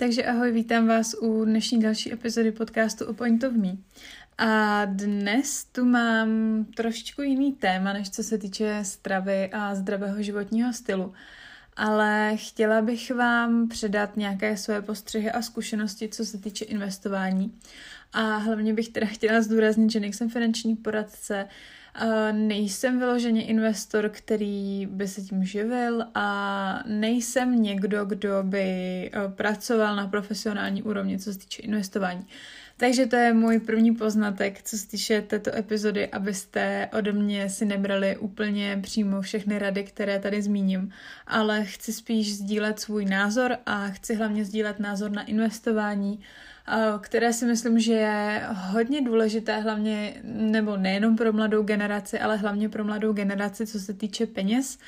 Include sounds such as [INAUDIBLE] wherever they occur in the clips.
Takže ahoj, vítám vás u dnešní další epizody podcastu o Point of Me. A dnes tu mám trošičku jiný téma, než co se týče stravy a zdravého životního stylu. Ale chtěla bych vám předat nějaké své postřehy a zkušenosti, co se týče investování. A hlavně bych teda chtěla zdůraznit, že nejsem finanční poradce, nejsem vyloženě investor, který by se tím živil a nejsem někdo, kdo by eh, pracoval na profesionální úrovni, co se týče investování. Takže to je můj první poznatek, co se týče této epizody, abyste ode mě si nebrali úplně přímo všechny rady, které tady zmíním, ale chci spíš sdílet svůj názor a chci hlavně sdílet názor na investování, které si myslím, že je hodně důležité, hlavně, nebo nejenom pro mladou generaci, ale hlavně pro mladou generaci, co se týče peněz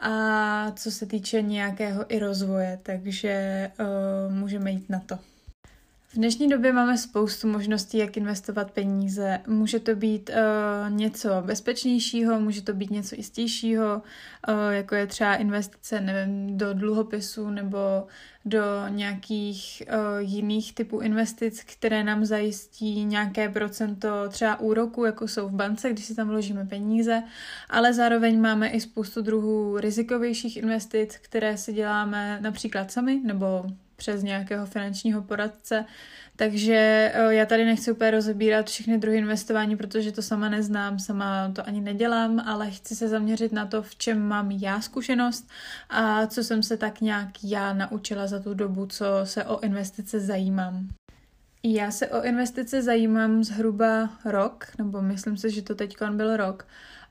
a co se týče nějakého i rozvoje, takže uh, můžeme jít na to. V dnešní době máme spoustu možností, jak investovat peníze. Může to být uh, něco bezpečnějšího, může to být něco jistějšího, uh, jako je třeba investice nevím, do dluhopisů nebo do nějakých uh, jiných typů investic, které nám zajistí nějaké procento třeba úroku, jako jsou v bance, když si tam vložíme peníze, ale zároveň máme i spoustu druhů rizikovějších investic, které si děláme například sami nebo přes nějakého finančního poradce. Takže eh, já tady nechci úplně rozebírat všechny druhy investování, protože to sama neznám, sama to ani nedělám, ale chci se zaměřit na to, v čem mám já zkušenost a co jsem se tak nějak já naučila za tu dobu, co se o investice zajímám. Já se o investice zajímám zhruba rok, nebo myslím si, že to teď byl rok.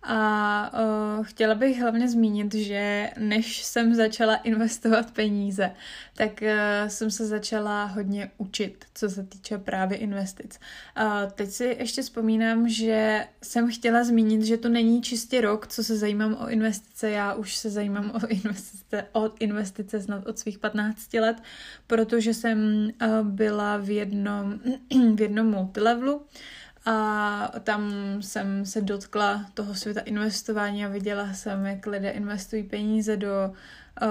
A uh, chtěla bych hlavně zmínit, že než jsem začala investovat peníze, tak uh, jsem se začala hodně učit, co se týče právě investic. Uh, teď si ještě vzpomínám, že jsem chtěla zmínit, že to není čistě rok, co se zajímám o investice. Já už se zajímám o investice, o investice snad od svých 15 let, protože jsem uh, byla v jednom, [CLEARS THROAT] v jednom multilevelu, a tam jsem se dotkla toho světa investování a viděla jsem, jak lidé investují peníze do uh,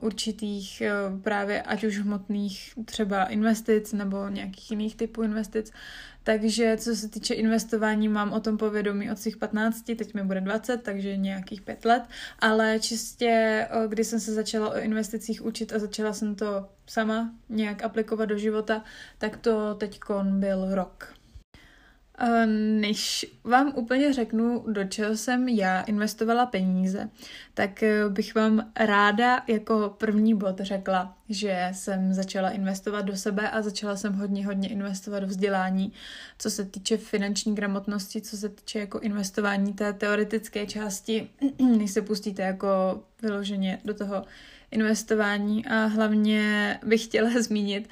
určitých uh, právě ať už hmotných třeba investic nebo nějakých jiných typů investic. Takže co se týče investování, mám o tom povědomí od svých 15, teď mi bude 20, takže nějakých 5 let, ale čistě, uh, když jsem se začala o investicích učit a začala jsem to sama nějak aplikovat do života, tak to teď byl rok. Než vám úplně řeknu, do čeho jsem já investovala peníze, tak eh, bych vám ráda jako první bod řekla, že jsem začala investovat do sebe a začala jsem hodně, hodně investovat do vzdělání, co se týče finanční gramotnosti, co se týče jako investování té teoretické části, [CLEARS THROAT] než se pustíte jako vyloženě do toho investování a hlavně bych chtěla [LAUGHS] zmínit,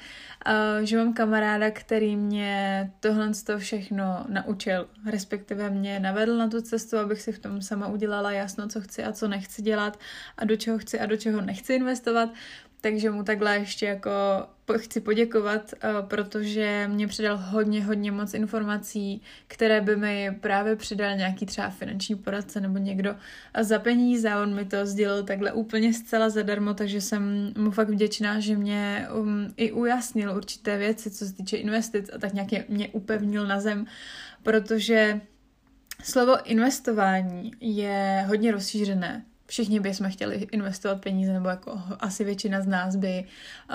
že mám kamaráda, který mě tohle to všechno naučil, respektive mě navedl na tu cestu, abych si v tom sama udělala jasno, co chci a co nechci dělat a do čeho chci a do čeho nechci investovat, takže mu takhle ještě jako chci poděkovat, eh, protože mě předal hodně, hodně moc informací, které by mi právě přidal nějaký třeba finanční poradce nebo někdo za peníze. On mi to sdělil takhle úplně zcela zadarmo, takže jsem mu fakt vděčná, že mě um, i ujasnil určité věci, co se týče investic a tak nějak mě upevnil na zem, protože slovo investování je hodně rozšířené všichni bychom chtěli investovat peníze, nebo jako asi většina z nás by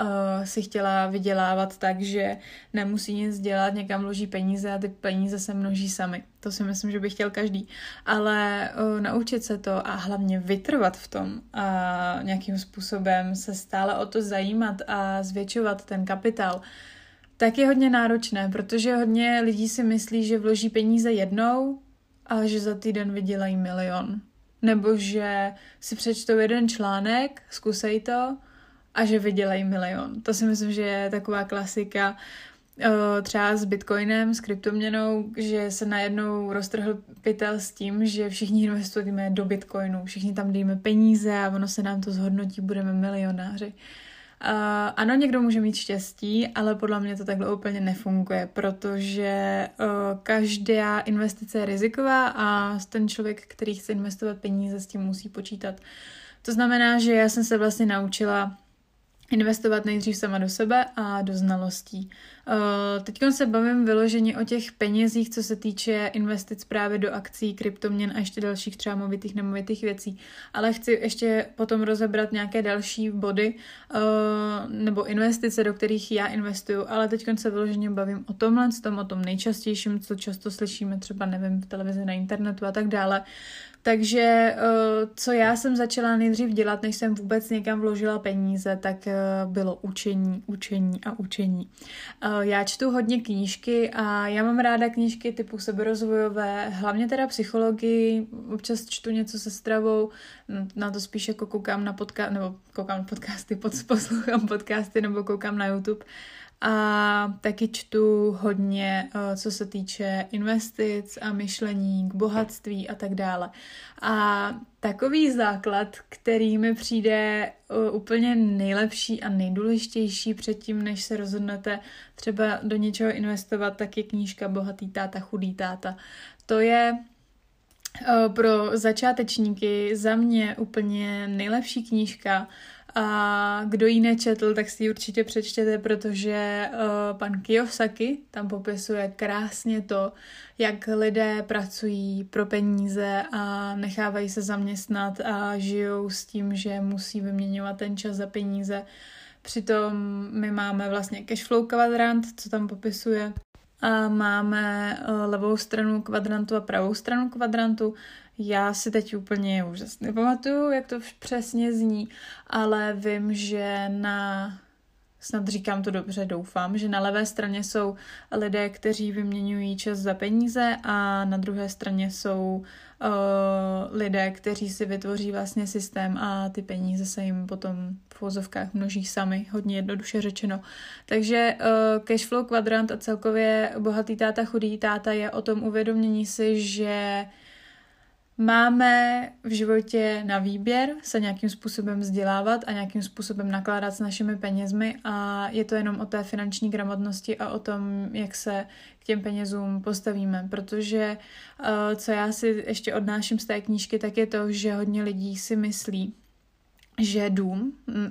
uh, si chtěla vydělávat tak, že nemusí nic dělat, někam vloží peníze a ty peníze se množí sami. To si myslím, že by chtěl každý. Ale uh, naučit se to a hlavně vytrvat v tom a nějakým způsobem se stále o to zajímat a zvětšovat ten kapitál, tak je hodně náročné, protože hodně lidí si myslí, že vloží peníze jednou a že za týden vydělají milion nebo že si přečtou jeden článek, zkusej to a že vydělají milion. To si myslím, že je taková klasika třeba s bitcoinem, s kryptoměnou, že se najednou roztrhl pytel s tím, že všichni investujeme do bitcoinu, všichni tam dejme peníze a ono se nám to zhodnotí, budeme milionáři. Uh, ano, někdo může mít štěstí, ale podle mě to takhle úplně nefunguje, protože uh, každá investice je riziková a ten člověk, který chce investovat peníze, s tím musí počítat. To znamená, že já jsem se vlastně naučila investovat nejdřív sama do sebe a do znalostí. Uh, Teď se bavím vyloženě o těch penězích, co se týče investic právě do akcí, kryptoměn a ještě dalších třeba movitých nemovitých věcí. Ale chci ještě potom rozebrat nějaké další body uh, nebo investice, do kterých já investuju, ale teď se vyloženě bavím o tomhle, tom, o tom nejčastějším, co často slyšíme třeba, nevím, v televizi, na internetu a tak dále. Takže eh, co já jsem začala nejdřív dělat, než jsem vůbec někam vložila peníze, tak eh, bylo učení, učení a učení. Eh, já čtu hodně knížky a já mám ráda knížky typu seberozvojové, hlavně teda psychologii, občas čtu něco se stravou, na to spíš jako koukám na podcast, nebo koukám na podcasty, [LAUGHS] poslouchám podcasty nebo koukám na YouTube. A taky čtu hodně, eh, co se týče investic a myšlení k bohatství a tak dále. A takový základ, který mi přijde eh, úplně nejlepší a nejdůležitější předtím, než se rozhodnete třeba do něčeho investovat, tak je knížka Bohatý táta, chudý táta. To je eh, pro začátečníky za mě úplně nejlepší knížka, a kdo ji nečetl, tak si ji určitě přečtěte, protože uh, pan Kiyosaki tam popisuje krásně to, jak lidé pracují pro peníze a nechávají se zaměstnat a žijou s tím, že musí vyměňovat ten čas za peníze. Přitom my máme vlastně cashflow kvadrant, co tam popisuje. A máme uh, levou stranu kvadrantu a pravou stranu kvadrantu já si teď úplně už nepamatuju, jak to přesně zní, ale vím, že na snad říkám to dobře, doufám, že na levé straně jsou lidé, kteří vyměňují čas za peníze a na druhé straně jsou uh, lidé, kteří si vytvoří vlastně systém a ty peníze se jim potom v vozovkách množí sami, hodně jednoduše řečeno. Takže uh, cashflow kvadrant a celkově bohatý táta, chudý táta je o tom uvědomění si, že Máme v životě na výběr se nějakým způsobem vzdělávat a nějakým způsobem nakládat s našimi penězmi a je to jenom o té finanční gramotnosti a o tom, jak se k těm penězům postavíme, protože uh, co já si ještě odnáším z té knížky, tak je to, že hodně lidí si myslí, že dům, uh,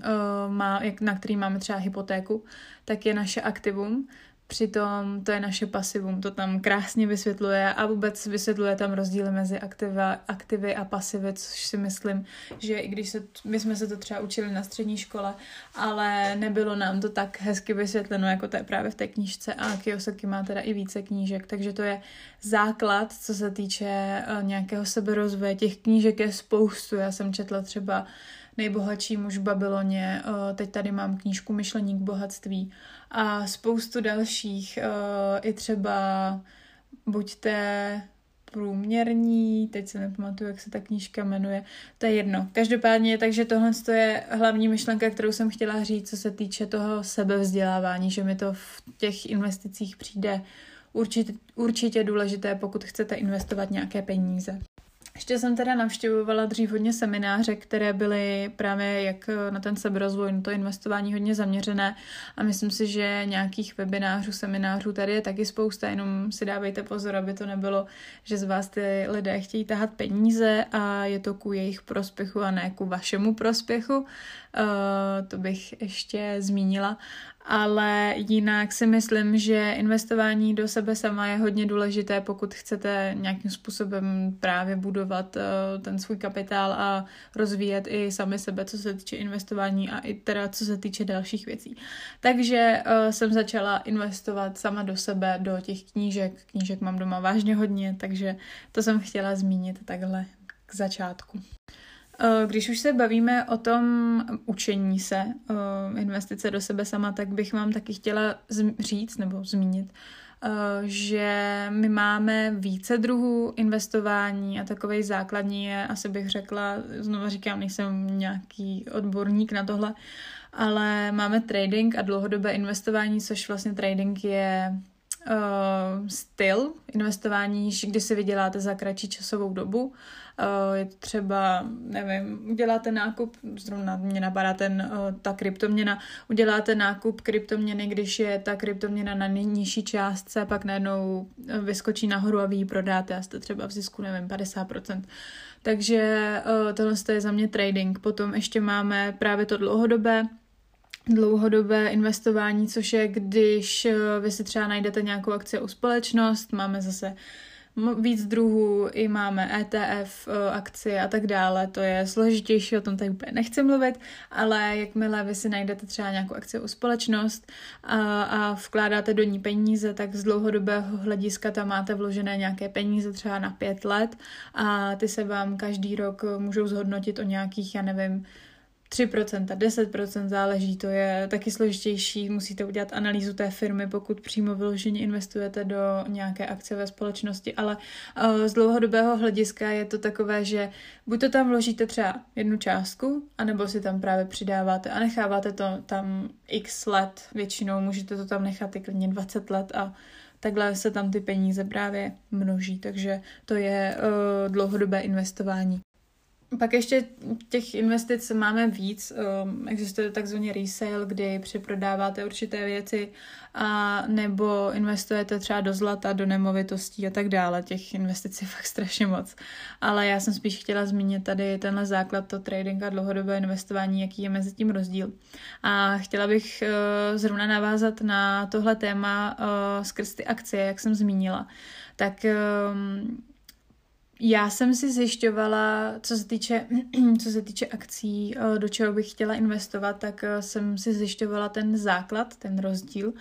má, na který máme třeba hypotéku, tak je naše aktivum, Přitom to je naše pasivum, to tam krásně vysvětluje a vůbec vysvětluje tam rozdíly mezi aktiva, aktivy a pasivy, což si myslím, že i když se, my jsme se to třeba učili na střední škole, ale nebylo nám to tak hezky vysvětleno, jako to je právě v té knížce. A Kiyosaki má teda i více knížek, takže to je základ, co se týče uh, nějakého seberozvoje. Těch knížek je spoustu, já jsem četla třeba nejbohatší muž v Babyloně, uh, teď tady mám knížku Myšlení k bohatství a spoustu dalších, uh, i třeba buďte průměrní, teď se nepamatuju, jak se ta knížka jmenuje, to je jedno. Každopádně, takže tohle je hlavní myšlenka, kterou jsem chtěla říct, co se týče toho sebevzdělávání, že mi to v těch investicích přijde určitě, určitě důležité, pokud chcete investovat nějaké peníze. Ještě jsem teda navštěvovala dřív hodně semináře, které byly právě jak na ten seberozvoj, na to investování hodně zaměřené a myslím si, že nějakých webinářů, seminářů tady je taky spousta, jenom si dávejte pozor, aby to nebylo, že z vás ty lidé chtějí tahat peníze a je to ku jejich prospěchu a ne ku vašemu prospěchu. Uh, to bych ještě zmínila ale jinak si myslím, že investování do sebe sama je hodně důležité, pokud chcete nějakým způsobem právě budovat uh, ten svůj kapitál a rozvíjet i sami sebe, co se týče investování a i teda co se týče dalších věcí. Takže uh, jsem začala investovat sama do sebe, do těch knížek. Knížek mám doma vážně hodně, takže to jsem chtěla zmínit takhle k začátku. Eh, když už se bavíme o tom učení se, eh, investice do sebe sama, tak bych vám taky chtěla říct nebo zmínit, eh, že my máme více druhů investování a takový základní je, asi bych řekla, znovu říkám, nejsem nějaký odborník na tohle, ale máme trading a dlouhodobé investování, což vlastně trading je uh, styl investování, kdy si vyděláte za kratší časovou dobu Eh, je to třeba, nevím, uděláte nákup, zrovna mě napadá ten, eh, ta kryptoměna, uděláte nákup kryptoměny, když je ta kryptoměna na nejnižší částce, pak najednou vyskočí nahoru a vy ji prodáte a jste třeba v zisku, nevím, 50%. Takže tohle je za mě trading. Potom ještě máme právě to dlouhodobé, dlouhodobé investování, což je, když eh, vy si třeba najdete nějakou akci u společnost, máme zase víc druhů, i máme ETF, eh, akcie a tak dále, to je složitější, o tom tady úplně nechci mluvit, ale jakmile vy si najdete třeba nějakou akci u společnost a, a vkládáte do ní peníze, tak z dlouhodobého hlediska tam máte vložené nějaké peníze třeba na pět let a ty se vám každý rok můžou zhodnotit o nějakých, já nevím, 3%, 10% záleží, to je taky složitější, musíte udělat analýzu té firmy, pokud přímo vyloženě investujete do nějaké akce ve společnosti, ale uh, z dlouhodobého hlediska je to takové, že buď to tam vložíte třeba jednu částku, anebo si tam právě přidáváte a necháváte to tam x let, většinou můžete to tam nechat i klidně 20 let a takhle se tam ty peníze právě množí, takže to je uh, dlouhodobé investování. Pak ještě těch investic máme víc. Um, existuje takzvaný resale, kdy přeprodáváte určité věci a nebo investujete třeba do zlata, do nemovitostí a tak dále. Těch investic je [LAUGHS] fakt strašně moc. Ale já jsem spíš chtěla zmínit tady tenhle základ, to trading a dlouhodobé investování, jaký je mezi tím rozdíl. A chtěla bych uh, zrovna navázat na tohle téma uh, skrz ty akcie, jak jsem zmínila. Tak um, já jsem si zjišťovala, co se týče, [CLEARS THROAT] co se týče akcí, eh, do čeho bych chtěla investovat, tak eh, jsem si zjišťovala ten základ, ten rozdíl.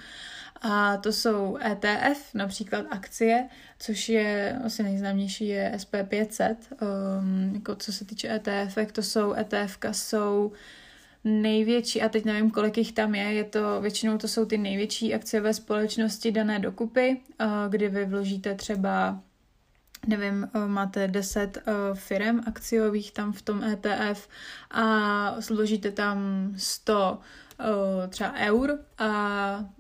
A to jsou ETF, například akcie, což je asi nejznámější je SP500. Um, jako co se týče ETF, to jsou ETF, jsou největší, a teď nevím, kolik jich tam je, je to, většinou to jsou ty největší akciové společnosti dané dokupy, uh, kdy vy vložíte třeba nevím, eh, máte 10 uh, firm akciových tam v tom ETF a složíte tam 100 uh, třeba eur a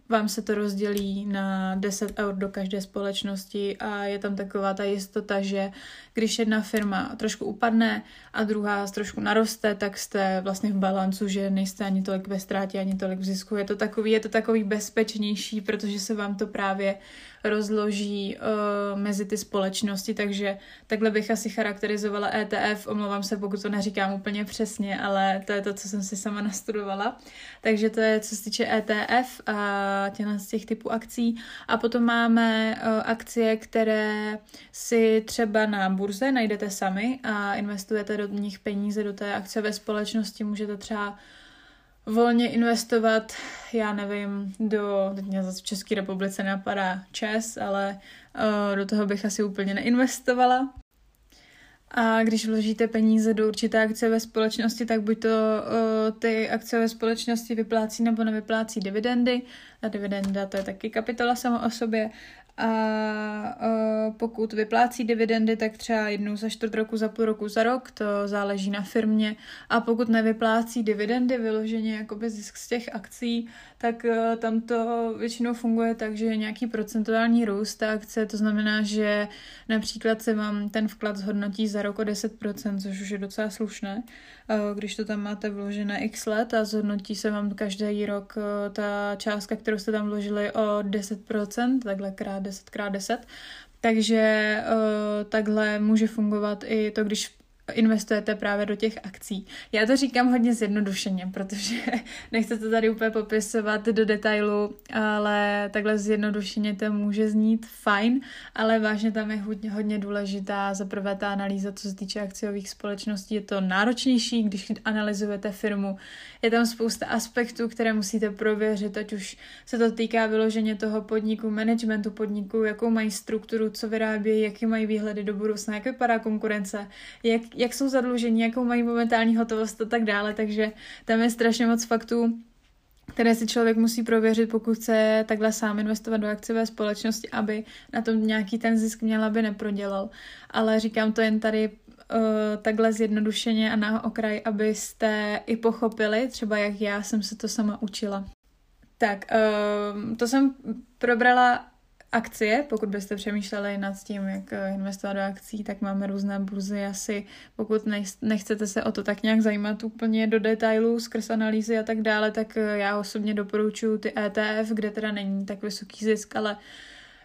vám se to rozdělí na 10 eur do každé společnosti a je tam taková ta jistota, že když jedna firma trošku upadne a druhá trošku naroste, tak jste vlastně v balancu, že nejste ani tolik ve ztrátě, ani tolik v zisku. Je to takový, je to takový bezpečnější, protože se vám to právě rozloží uh, mezi ty společnosti, takže takhle bych asi charakterizovala ETF. Omlouvám se, pokud to neříkám úplně přesně, ale to je to, co jsem si sama nastudovala. Takže to je, co se týče ETF a těchto z těch typů akcí. A potom máme uh, akcie, které si třeba na burze najdete sami a investujete do nich peníze do té akce ve společnosti. Můžete třeba volně investovat, já nevím, do, teď mě zase v České republice napadá ČES, ale uh, do toho bych asi úplně neinvestovala. A když vložíte peníze do určité akce ve společnosti, tak buď to uh, ty akce ve společnosti vyplácí nebo nevyplácí dividendy. A dividenda to je taky kapitola sama o sobě a uh, pokud vyplácí dividendy, tak třeba jednou za čtvrt roku, za půl roku, za rok, to záleží na firmě. A pokud nevyplácí dividendy vyloženě jakoby zisk z těch akcí, tak uh, tam to většinou funguje tak, že je nějaký procentuální růst té akce, to znamená, že například se vám ten vklad zhodnotí za rok o 10%, což už je docela slušné, uh, když to tam máte vložené x let a zhodnotí se vám každý rok uh, ta částka, kterou jste tam vložili o 10%, takhle krát 10x10. Takže uh, takhle může fungovat i to, když investujete právě do těch akcí. Já to říkám hodně zjednodušeně, protože [LAUGHS] nechci to tady úplně popisovat do detailu, ale takhle zjednodušeně to může znít fajn, ale vážně tam je hodně, hodně důležitá za prvé ta analýza, co se týče akciových společností. Je to náročnější, když analyzujete firmu. Je tam spousta aspektů, které musíte prověřit, ať už se to týká vyloženě toho podniku, managementu podniku, jakou mají strukturu, co vyrábějí, jaké mají výhledy do budoucna, jak vypadá konkurence, jak, jak jsou zadlužení, jakou mají momentální hotovost a tak dále, takže tam je strašně moc faktů, které si člověk musí prověřit, pokud chce takhle sám investovat do akciové společnosti, aby na tom nějaký ten zisk měl, aby neprodělal. Ale říkám to jen tady uh, takhle zjednodušeně a na okraj, abyste i pochopili, třeba jak já jsem se to sama učila. Tak, uh, to jsem probrala akcie, pokud byste přemýšleli nad tím, jak eh, investovat do akcí, tak máme různé burzy. Asi, pokud nechcete se o to tak nějak zajímat úplně do detailů skrz analýzy a tak dále, tak eh, já osobně doporučuji ty ETF, kde teda není tak vysoký zisk, ale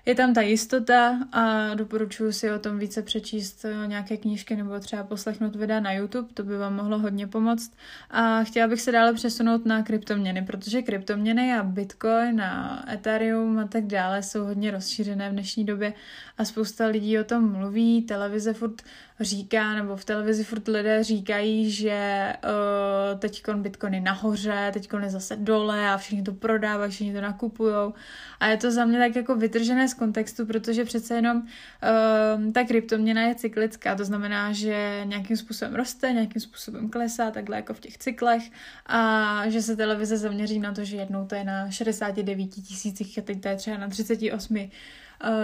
je tam ta jistota a doporučuji si o tom více přečíst eh, nějaké knížky nebo třeba poslechnout videa na YouTube, to by vám mohlo hodně pomoct. A chtěla bych se dále přesunout na kryptoměny, protože kryptoměny a Bitcoin a Ethereum a tak dále jsou hodně rozšířené v dnešní době a spousta lidí o tom mluví, televize furt říká, nebo v televizi furt lidé říkají, že uh, teď Bitcoin je nahoře, teď je zase dole a všichni to prodávají, všichni to nakupují. A je to za mě tak jako vytržené z kontextu, protože přece jenom uh, ta kryptoměna je cyklická, to znamená, že nějakým způsobem roste, nějakým způsobem klesá, takhle jako v těch cyklech a že se televize zaměří na to, že jednou to je na 69 tisících a teď to je třeba na 38 uh,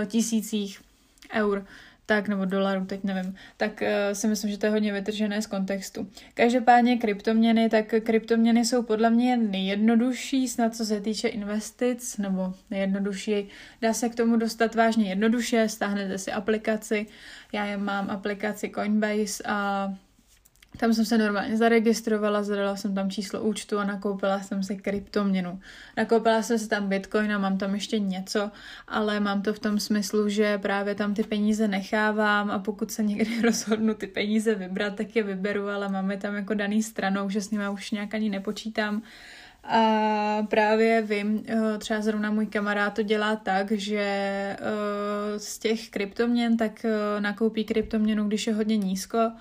tisících eur tak nebo dolarů, teď nevím, tak uh, si myslím, že to je hodně vytržené z kontextu. Každopádně kryptoměny, tak kryptoměny jsou podle mě nejjednodušší, snad co se týče investic, nebo nejjednodušší, dá se k tomu dostat vážně jednoduše, stáhnete si aplikaci, já mám aplikaci Coinbase a tam jsem se normálně zaregistrovala, zadala jsem tam číslo účtu a nakoupila jsem si kryptoměnu. Nakoupila jsem si tam bitcoin a mám tam ještě něco, ale mám to v tom smyslu, že právě tam ty peníze nechávám a pokud se někdy [LAUGHS] rozhodnu ty peníze vybrat, tak je vyberu, ale máme tam jako daný stranou, že s nimi už nějak ani nepočítám. A právě vím, eh, třeba zrovna můj kamarád to dělá tak, že eh, z těch kryptoměn tak eh, nakoupí kryptoměnu, když je hodně nízko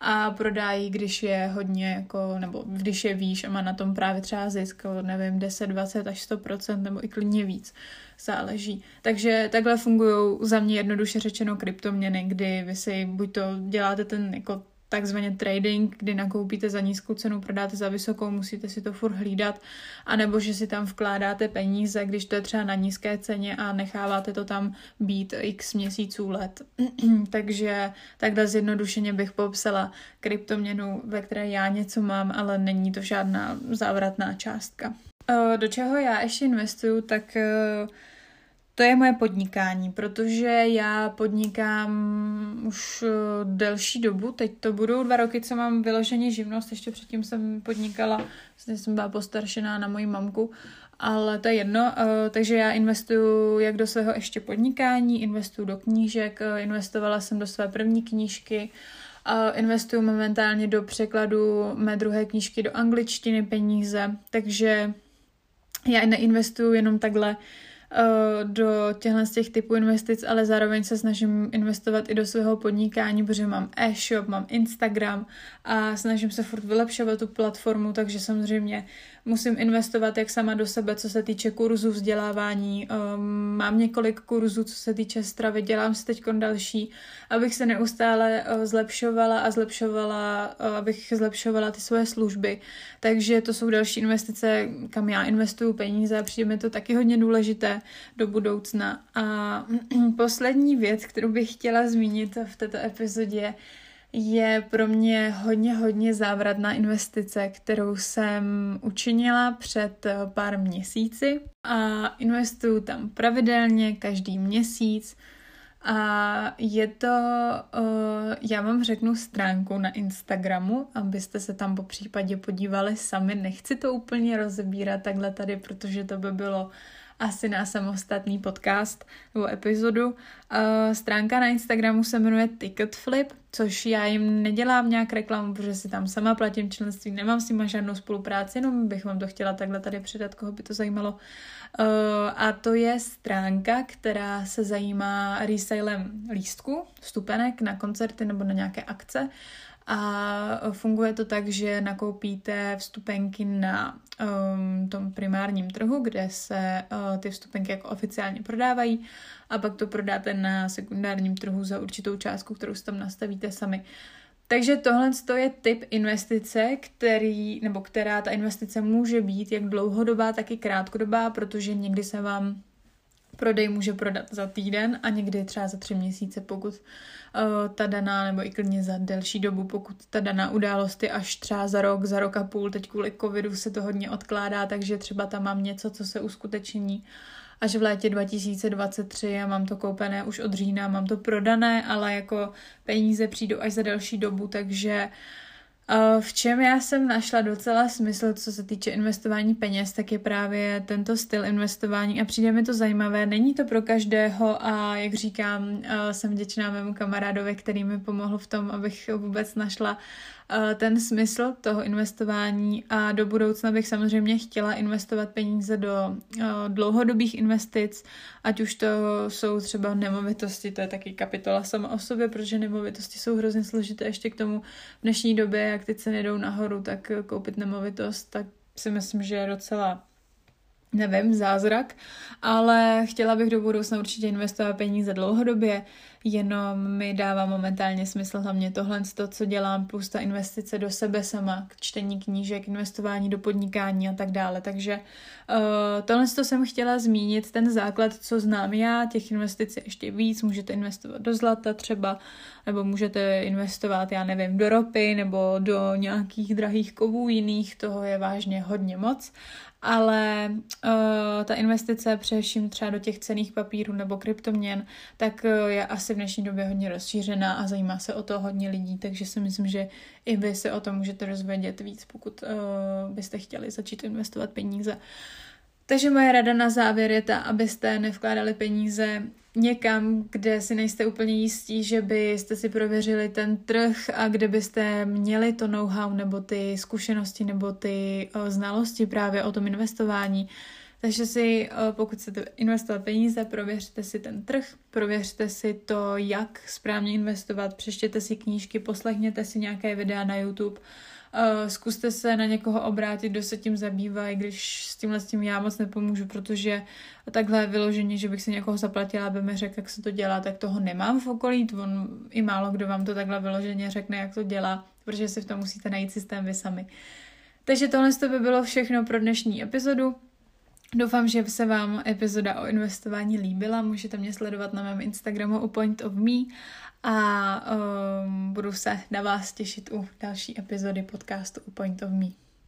a prodá ji, když je hodně, jako, nebo když je výš a má na tom právě třeba zisk, nevím, 10, 20 až 100% nebo i klidně víc, záleží. Takže takhle fungují za mě jednoduše řečeno kryptoměny, kdy vy si buď to děláte ten jako takzvaně trading, kdy nakoupíte za nízkou cenu, prodáte za vysokou, musíte si to furt hlídat, anebo že si tam vkládáte peníze, když to je třeba na nízké ceně a necháváte to tam být x měsíců let. [CLEARS THROAT] Takže takhle zjednodušeně bych popsala kryptoměnu, ve které já něco mám, ale není to žádná závratná částka. Do čeho já ještě investuju, tak to je moje podnikání, protože já podnikám už eh, delší dobu, teď to budou dva roky, co mám vyloženě živnost, ještě předtím jsem podnikala, vlastně jsem byla postaršená na moji mamku, ale to je jedno, eh, takže já investuju jak do svého ještě podnikání, investuju do knížek, eh, investovala jsem do své první knížky, investuju momentálně do překladu mé druhé knížky do angličtiny peníze, takže já neinvestuju jenom takhle Eh, do těchto z těch typů investic, ale zároveň se snažím investovat i do svého podnikání, protože mám e-shop, mám Instagram a snažím se furt vylepšovat tu platformu, takže samozřejmě musím investovat jak sama do sebe, co se týče kurzů, vzdělávání. Um, mám několik kurzů, co se týče stravy, dělám si teď další, abych se neustále uh, zlepšovala a zlepšovala, abych zlepšovala ty svoje služby. Takže to jsou další investice, kam já investuju peníze a přijde mi to taky hodně důležité do budoucna. A [CLEARS THROAT] poslední věc, kterou bych chtěla zmínit v této epizodě, je pro mě hodně, hodně závratná investice, kterou jsem učinila před eh, pár měsíci a investuju tam pravidelně každý měsíc a je to, uh, já vám řeknu stránku na Instagramu, abyste se tam po případě podívali sami. Nechci to úplně rozebírat takhle tady, protože to by bylo asi na samostatný podcast nebo epizodu. Uh, stránka na Instagramu se jmenuje Ticketflip, což já jim nedělám nějak reklamu, protože si tam sama platím členství, nemám s nimi žádnou spolupráci, jenom bych vám to chtěla takhle tady předat, koho by to zajímalo. Uh, a to je stránka, která se zajímá resálem lístku, vstupenek na koncerty nebo na nějaké akce a funguje to tak, že nakoupíte vstupenky na um, tom primárním trhu, kde se uh, ty vstupenky jako oficiálně prodávají a pak to prodáte na sekundárním trhu za určitou částku, kterou si tam nastavíte sami. Takže tohle je typ investice, který, nebo která ta investice může být jak dlouhodobá, tak i krátkodobá, protože někdy se vám prodej může prodat za týden a někdy třeba za tři měsíce, pokud uh, ta daná, nebo i klidně za delší dobu, pokud ta daná událost je až třeba za rok, za rok a půl, teď kvůli covidu se to hodně odkládá, takže třeba tam mám něco, co se uskuteční až v létě 2023 a mám to koupené už od října, mám to prodané, ale jako peníze přijdou až za delší dobu, takže V čem já jsem našla docela smysl, co se týče investování peněz, tak je právě tento styl investování a přijde mi to zajímavé. Není to pro každého a jak říkám, jsem vděčná mému kamarádovi, který mi pomohl v tom, abych vůbec našla Eh, ten smysl toho investování a do budoucna bych samozřejmě chtěla investovat peníze do eh, dlouhodobých investic, ať už to jsou třeba nemovitosti, to je taky kapitola sama o sobě, protože nemovitosti jsou hrozně složité ještě k tomu v dnešní době, jak ty ceny jdou nahoru, tak koupit nemovitost, tak si myslím, že je docela nevím, zázrak, ale chtěla bych do budoucna určitě investovat peníze dlouhodobě, jenom mi dává momentálně smysl hlavně tohle, to, co dělám, plus ta investice do sebe sama, k čtení knížek, investování do podnikání a tak dále. Takže uh, tohle to jsem chtěla zmínit, ten základ, co znám já, těch investic je ještě víc, můžete investovat do zlata třeba, nebo můžete investovat, já nevím, do ropy nebo do nějakých drahých kovů jiných, toho je vážně hodně moc ale uh, ta investice především třeba do těch cených papírů nebo kryptoměn, tak uh, je asi v dnešní době hodně rozšířená a zajímá se o to hodně lidí, takže si myslím, že i vy se o tom můžete rozvědět víc, pokud uh, byste chtěli začít investovat peníze. Takže moje rada na závěr je ta, abyste nevkládali peníze někam, kde si nejste úplně jistí, že byste si prověřili ten trh a kde byste měli to know-how nebo ty zkušenosti nebo ty o, znalosti právě o tom investování. Takže si, pokud chcete investovat peníze, prověřte si ten trh, prověřte si to, jak správně investovat, přečtěte si knížky, poslechněte si nějaké videa na YouTube, Uh, zkuste se na někoho obrátit, kdo se tím zabývá, i když s tímhle s tím já moc nepomůžu, protože takhle vyloženě, že bych si někoho zaplatila, aby mi řekl, jak se to dělá, tak toho nemám v okolí. On i málo kdo vám to takhle vyloženě řekne, jak to dělá, protože si v tom musíte najít systém vy sami. Takže tohle by bylo všechno pro dnešní epizodu. Doufám, že se vám epizoda o investování líbila. Můžete mě sledovat na mém Instagramu u Point of Me a um, budu se na vás těšit u další epizody podcastu u Point of Me.